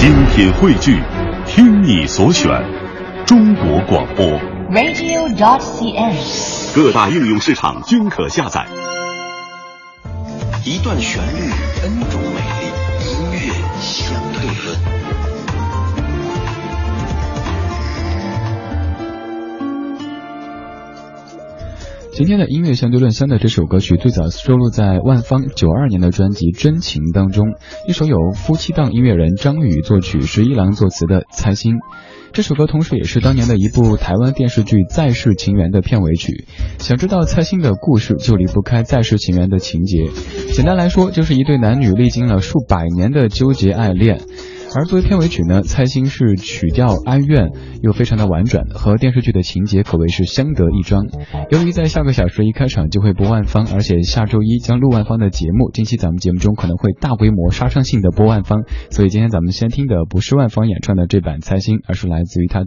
精品汇聚，听你所选，中国广播。Radio.CN，各大应用市场均可下载。一段旋律，N 种美丽。音乐相对论。今天的音乐相对论，相对这首歌曲最早收录在万芳九二年的专辑《真情》当中，一首由夫妻档音乐人张宇作曲，十一郎作词的《猜心》。这首歌同时也是当年的一部台湾电视剧《再世情缘》的片尾曲。想知道《猜心》的故事，就离不开《再世情缘》的情节。简单来说，就是一对男女历经了数百年的纠结爱恋。而作为片尾曲呢，《蔡心》是曲调哀怨又非常的婉转，和电视剧的情节可谓是相得益彰。由于在下个小时一开场就会播万芳，而且下周一将录万芳的节目，近期咱们节目中可能会大规模杀伤性的播万芳，所以今天咱们先听的不是万芳演唱的这版《蔡星，而是来自于他的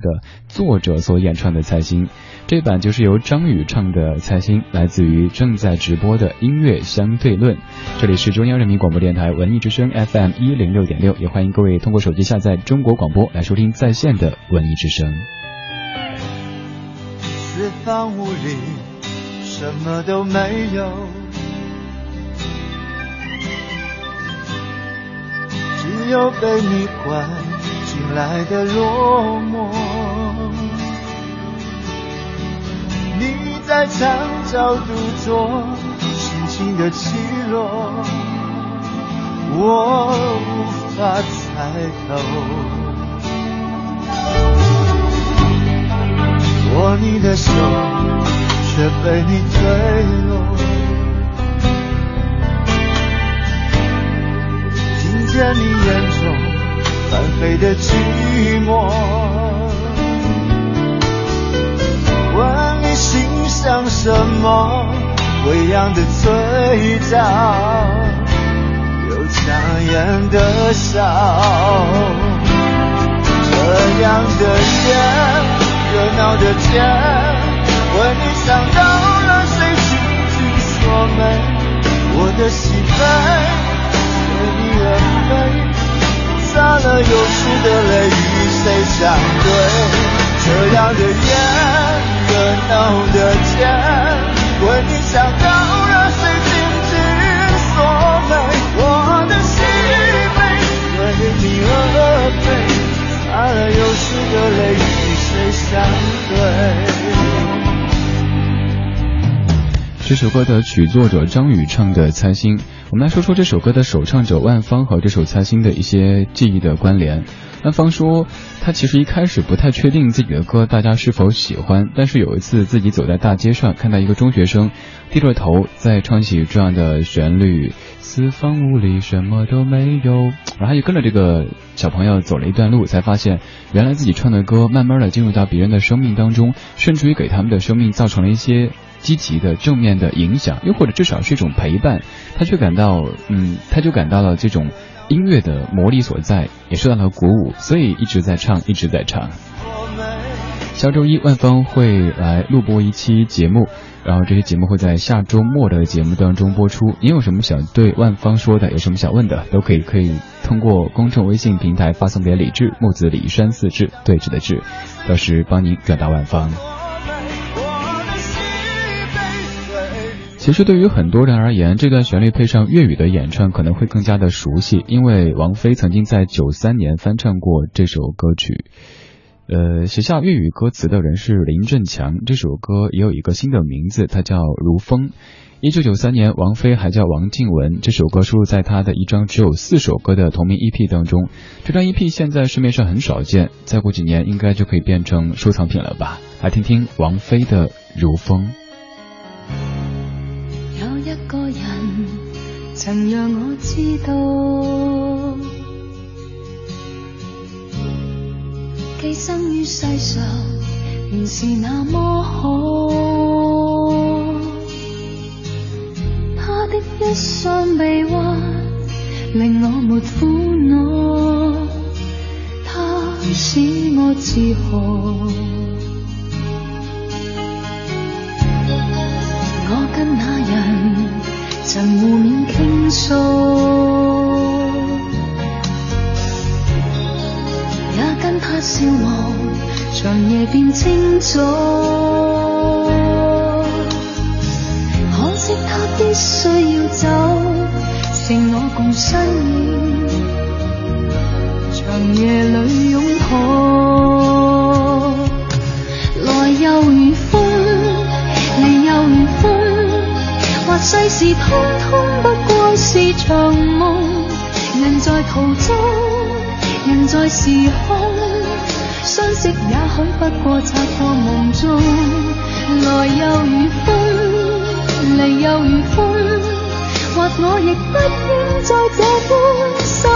作者所演唱的《蔡星。这版就是由张宇唱的《蔡星，来自于正在直播的《音乐相对论》。这里是中央人民广播电台文艺之声 FM 一零六点六，也欢迎各位通。我手机下载中国广播来收听在线的文艺之声四方五里什么都没有只有被你关进来的落寞你在墙角独坐心情的起落我无法抬头，握你的手，却被你推落。听见你眼中翻飞的寂寞，问你心想什么，归乡的嘴角。香烟的烧，这样的夜，热闹的街，为你想到了谁？轻轻锁门，我的心扉，你而飞。洒了又湿的泪，与谁相对？这样的夜，热闹的街，为你想。这首歌的曲作者张宇唱的《猜心》，我们来说说这首歌的首唱者万芳和这首《猜心》的一些记忆的关联。万芳说，她其实一开始不太确定自己的歌大家是否喜欢，但是有一次自己走在大街上，看到一个中学生低着头在唱起这样的旋律，四方屋里什么都没有，然后又跟着这个小朋友走了一段路，才发现原来自己唱的歌慢慢的进入到别人的生命当中，甚至于给他们的生命造成了一些。积极的正面的影响，又或者至少是一种陪伴，他却感到，嗯，他就感到了这种音乐的魔力所在，也受到了鼓舞，所以一直在唱，一直在唱。下周一万方会来录播一期节目，然后这些节目会在下周末的节目当中播出。您有什么想对万方说的，有什么想问的，都可以可以通过公众微信平台发送给李志木子李山四志对峙的志，到时帮您转达万方。其实对于很多人而言，这段旋律配上粤语的演唱可能会更加的熟悉，因为王菲曾经在九三年翻唱过这首歌曲。呃，写下粤语歌词的人是林振强，这首歌也有一个新的名字，它叫《如风》。一九九三年，王菲还叫王静文，这首歌收录在她的一张只有四首歌的同名 EP 当中。这张 EP 现在市面上很少见，再过几年应该就可以变成收藏品了吧？来听听王菲的《如风》。曾让我知道，寄生于世上原是那么好。他的一双臂弯，令我没苦恼，他使我自豪。我跟那人曾互他笑我长夜变清早。可惜他必须要走，剩我共身影，长夜里拥抱。来又如风，离又如风，或世事通通不过是场梦。人在途中，人在时空。也许不过擦过梦中，来又如风，离又如风。或我亦不应再这般心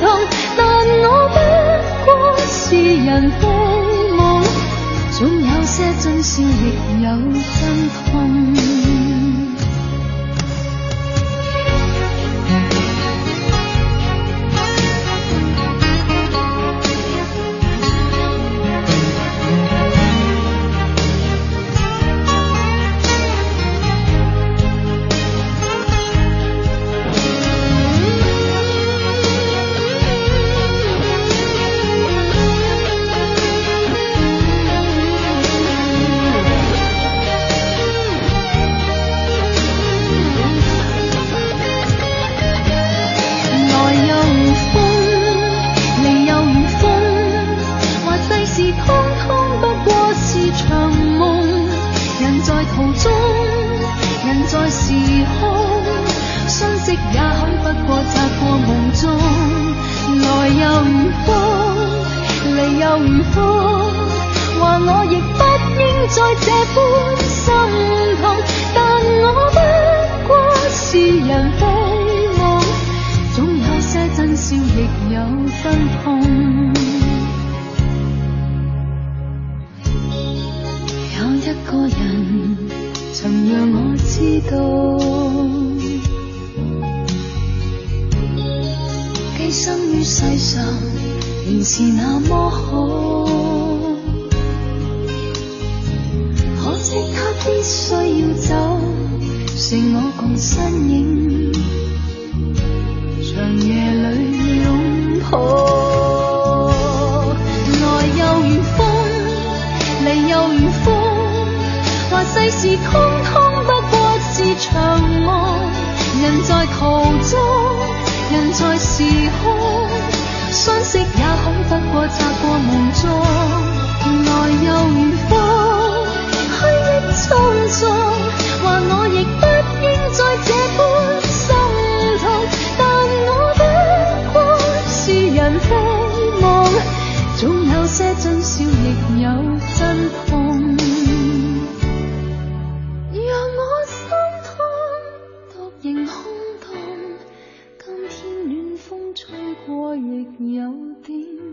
痛，但我不过是人非梦，总有些真笑，亦有真痛。又如风，离又如风，话我亦不应再这般心痛。但我不过是人非梦，总有些真笑，亦有分痛。有一个人，曾让我知道。世上仍是那么好，可惜他必须要走，剩我共身影，长夜里拥抱，来又如风，离又如风，话世事。空。原爱又如风，虚掷匆匆。话我亦不应再这般心痛，但我的爱是人非梦，总有些真笑亦有真痛。让我心痛，独仍空洞。今天暖风吹过，亦有点。